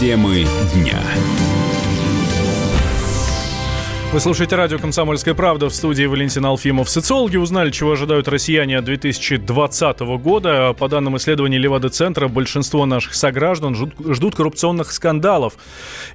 Темы дня. Вы слушаете радио «Комсомольская правда» в студии Валентин Алфимов. Социологи узнали, чего ожидают россияне от 2020 года. По данным исследований Левада-центра, большинство наших сограждан ждут коррупционных скандалов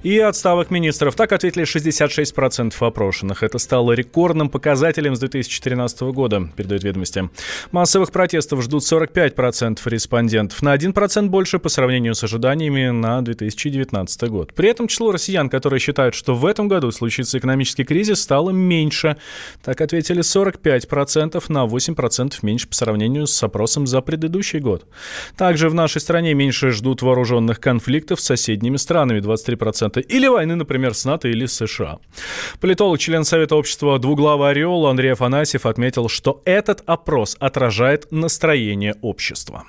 и отставок министров. Так ответили 66% опрошенных. Это стало рекордным показателем с 2013 года, передает ведомости. Массовых протестов ждут 45% респондентов. На 1% больше по сравнению с ожиданиями на 2019 год. При этом число россиян, которые считают, что в этом году случится экономический кризис стало меньше. Так ответили 45%, на 8% меньше по сравнению с опросом за предыдущий год. Также в нашей стране меньше ждут вооруженных конфликтов с соседними странами 23%. Или войны, например, с НАТО или США. Политолог, член Совета общества «Двуглавый орел» Андрей Афанасьев отметил, что этот опрос отражает настроение общества.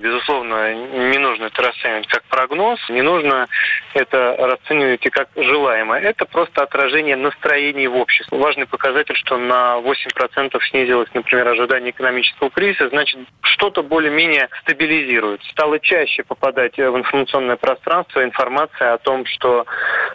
Безусловно, не нужно это расценивать как прогноз, не нужно это расценивать и как желаемое. Это просто отражение настроений в обществе. Важный показатель, что на 8% снизилось, например, ожидание экономического кризиса, значит, что-то более-менее стабилизируется. Стало чаще попадать в информационное пространство информация о том, что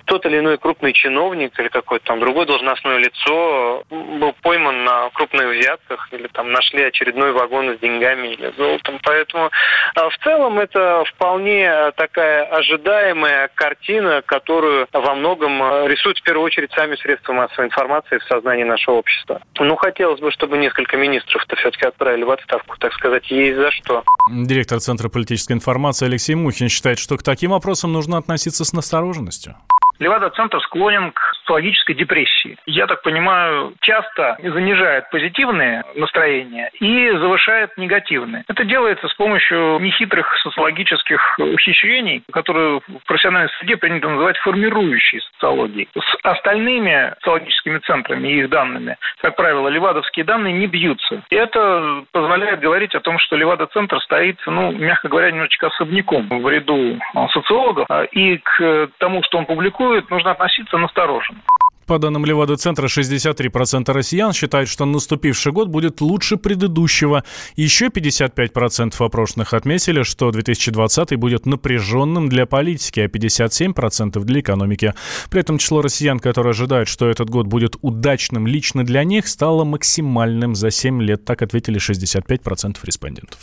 тот или иной крупный чиновник или какое-то там другое должностное лицо был пойман на крупных взятках или там нашли очередной вагон с деньгами или золотом. Поэтому в целом это вполне такая ожидаемая картина, которую во многом рисуют в первую очередь сами средства массовой информации в сознании нашего общества. Ну, хотелось бы, чтобы несколько министров-то все-таки отправили в отставку, так сказать, есть за что. Директор Центра политической информации Алексей Мухин считает, что к таким вопросам нужно относиться с настороженностью. Левада-центр склонен к социологической депрессии. Я так понимаю, часто занижает позитивные настроения и завышает негативные. Это делается с помощью нехитрых социологических ухищрений, которые в профессиональной среде принято называть формирующей социологией. С остальными социологическими центрами и их данными, как правило, левадовские данные не бьются. И это позволяет говорить о том, что Левада-центр стоит, ну, мягко говоря, немножечко особняком в ряду социологов. И к тому, что он публикует, критикуют, нужно относиться настороженно. По данным Левада-центра, 63% россиян считают, что наступивший год будет лучше предыдущего. Еще 55% опрошенных отметили, что 2020 будет напряженным для политики, а 57% для экономики. При этом число россиян, которые ожидают, что этот год будет удачным лично для них, стало максимальным за 7 лет. Так ответили 65% респондентов.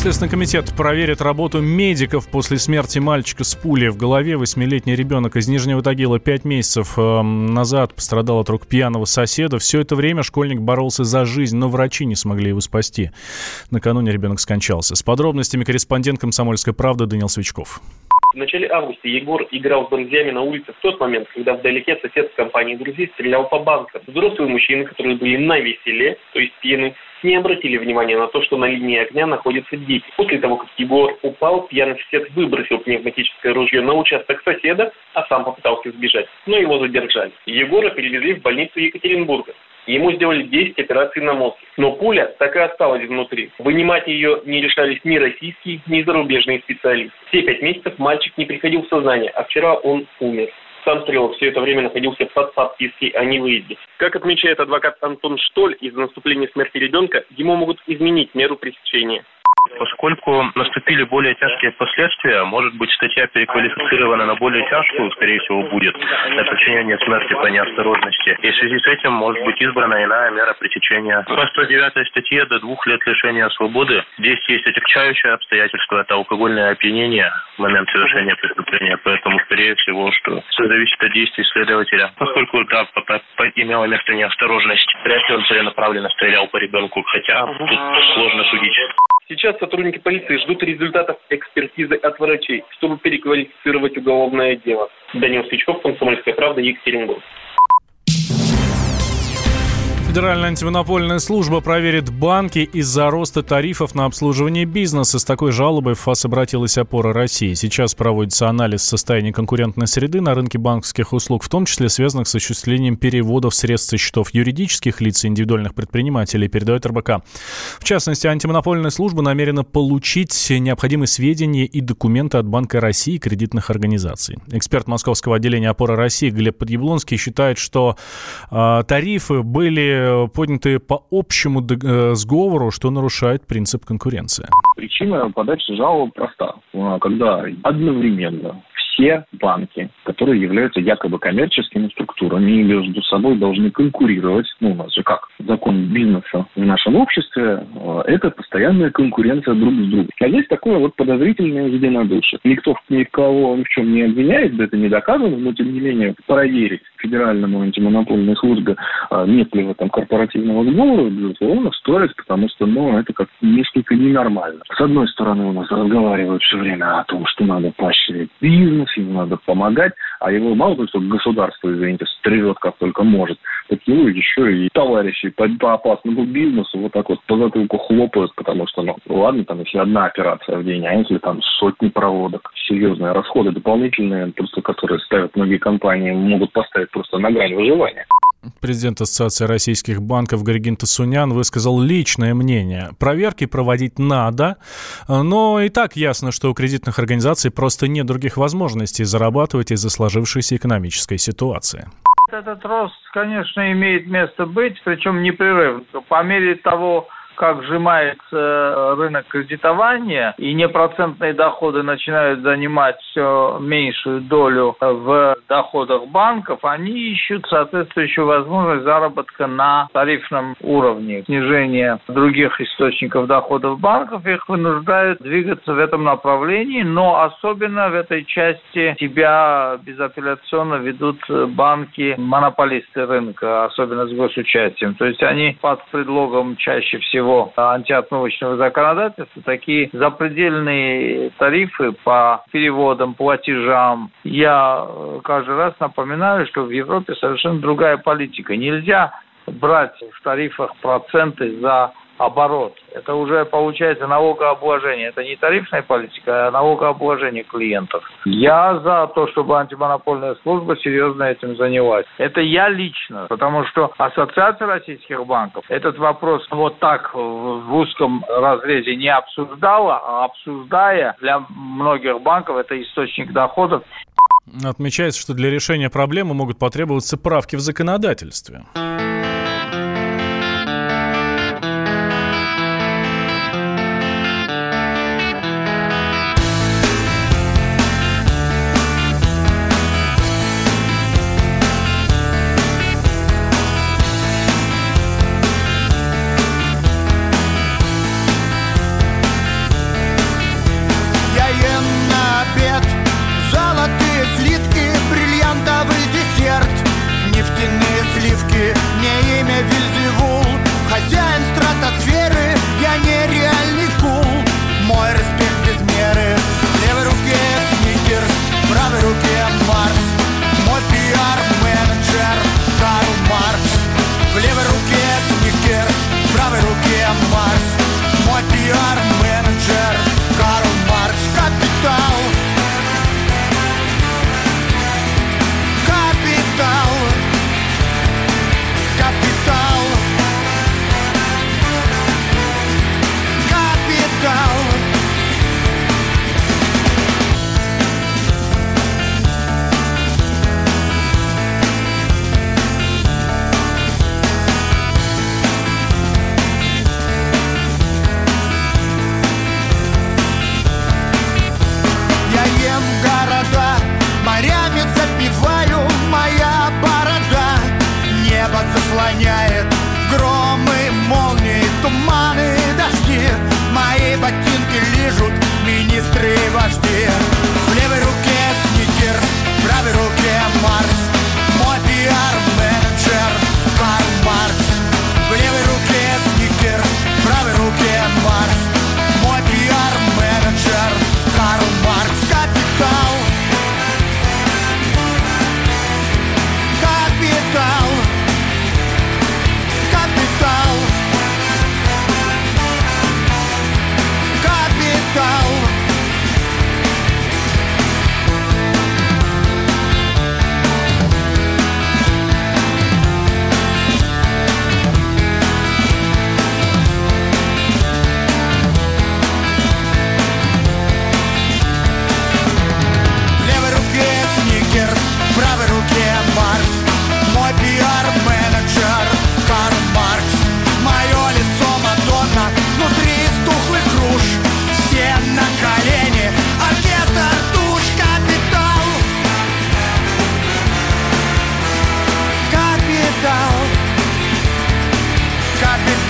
Следственный комитет проверит работу медиков после смерти мальчика с пулей в голове. Восьмилетний ребенок из Нижнего Тагила пять месяцев э, назад пострадал от рук пьяного соседа. Все это время школьник боролся за жизнь, но врачи не смогли его спасти. Накануне ребенок скончался. С подробностями корреспондент «Комсомольской правды» Данил Свечков. В начале августа Егор играл с друзьями на улице в тот момент, когда вдалеке сосед с компанией друзей стрелял по банкам. Взрослые мужчины, которые были на веселе, то есть пьяны, не обратили внимания на то, что на линии огня находятся дети. После того, как Егор упал, пьяный сосед выбросил пневматическое ружье на участок соседа, а сам попытался сбежать, но его задержали. Егора перевезли в больницу Екатеринбурга. Ему сделали 10 операций на мозг. Но пуля так и осталась внутри. Вынимать ее не решались ни российские, ни зарубежные специалисты. Все пять месяцев мальчик не приходил в сознание, а вчера он умер. Сам Стрелов все это время находился под подпиской о невыезде. Как отмечает адвокат Антон Штоль, из-за наступления смерти ребенка ему могут изменить меру пресечения. Поскольку наступили более тяжкие последствия, может быть, статья переквалифицирована на более тяжкую, скорее всего, будет, на причинение смерти по неосторожности. И в связи с этим может быть избрана иная мера пресечения. По 109 статье до двух лет лишения свободы. Здесь есть отягчающее обстоятельство, это алкогольное опьянение в момент совершения преступления. Поэтому, скорее всего, что все зависит от действий следователя. Поскольку, да, по, по, по, имела место неосторожность, вряд ли он целенаправленно стрелял по ребенку, хотя тут сложно судить. Сейчас сотрудники полиции ждут результатов экспертизы от врачей, чтобы переквалифицировать уголовное дело. Данил Свечков, Комсомольская правда, Екатеринбург. Федеральная антимонопольная служба проверит банки из-за роста тарифов на обслуживание бизнеса. С такой жалобой в ФАС обратилась опора России. Сейчас проводится анализ состояния конкурентной среды на рынке банковских услуг, в том числе связанных с осуществлением переводов средств со счетов юридических лиц и индивидуальных предпринимателей, передает РБК. В частности, антимонопольная служба намерена получить необходимые сведения и документы от Банка России и кредитных организаций. Эксперт московского отделения опора России Глеб Подъяблонский считает, что э, тарифы были были подняты по общему сговору, что нарушает принцип конкуренции. Причина подачи жалоб проста. Когда одновременно все банки, которые являются якобы коммерческими структурами между собой должны конкурировать, ну, у нас же как, закон бизнеса в нашем обществе, э, это постоянная конкуренция друг с другом. А здесь такое вот подозрительное единодушие. Никто никого ни в чем не обвиняет, да это не доказано, но тем не менее проверить федеральному антимонопольной службе, э, нет ли в этом корпоративного сговора, безусловно, стоит, потому что, ну, это как несколько ненормально. С одной стороны, у нас разговаривают все время о том, что надо поощрять бизнес, ему надо помогать, а его мало того, что государство, извините, стрелет как только может, так его еще и товарищи по, по опасному бизнесу вот так вот по затылку хлопают, потому что, ну, ладно, там, если одна операция в день, а если там сотни проводок, серьезные расходы дополнительные, просто которые ставят многие компании, могут поставить просто на грань выживания. Президент Ассоциации российских банков Григин Тасунян высказал личное мнение. Проверки проводить надо, но и так ясно, что у кредитных организаций просто нет других возможностей зарабатывать из-за сложившейся экономической ситуации. Этот рост, конечно, имеет место быть, причем непрерывно. По мере того, как сжимается э, рынок кредитования, и непроцентные доходы начинают занимать все меньшую долю в доходах банков, они ищут соответствующую возможность заработка на тарифном уровне. Снижение других источников доходов банков их вынуждают двигаться в этом направлении, но особенно в этой части себя безапелляционно ведут банки, монополисты рынка, особенно с госучастием. То есть они под предлогом чаще всего всего антиотмывочного законодательства такие запредельные тарифы по переводам, платежам. Я э, каждый раз напоминаю, что в Европе совершенно другая политика. Нельзя брать в тарифах проценты за оборот. Это уже получается налогообложение. Это не тарифная политика, а налогообложение клиентов. Я за то, чтобы антимонопольная служба серьезно этим занялась. Это я лично, потому что Ассоциация российских банков этот вопрос вот так в узком разрезе не обсуждала, а обсуждая для многих банков это источник доходов. Отмечается, что для решения проблемы могут потребоваться правки в законодательстве. бережут министры и вожди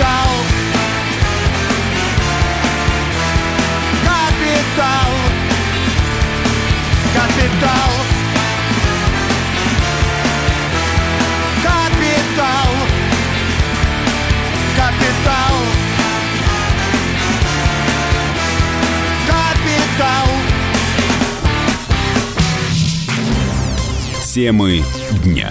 Капитал. Капитал. Капитал. Капитал. Капитал. Капитал. Темы дня.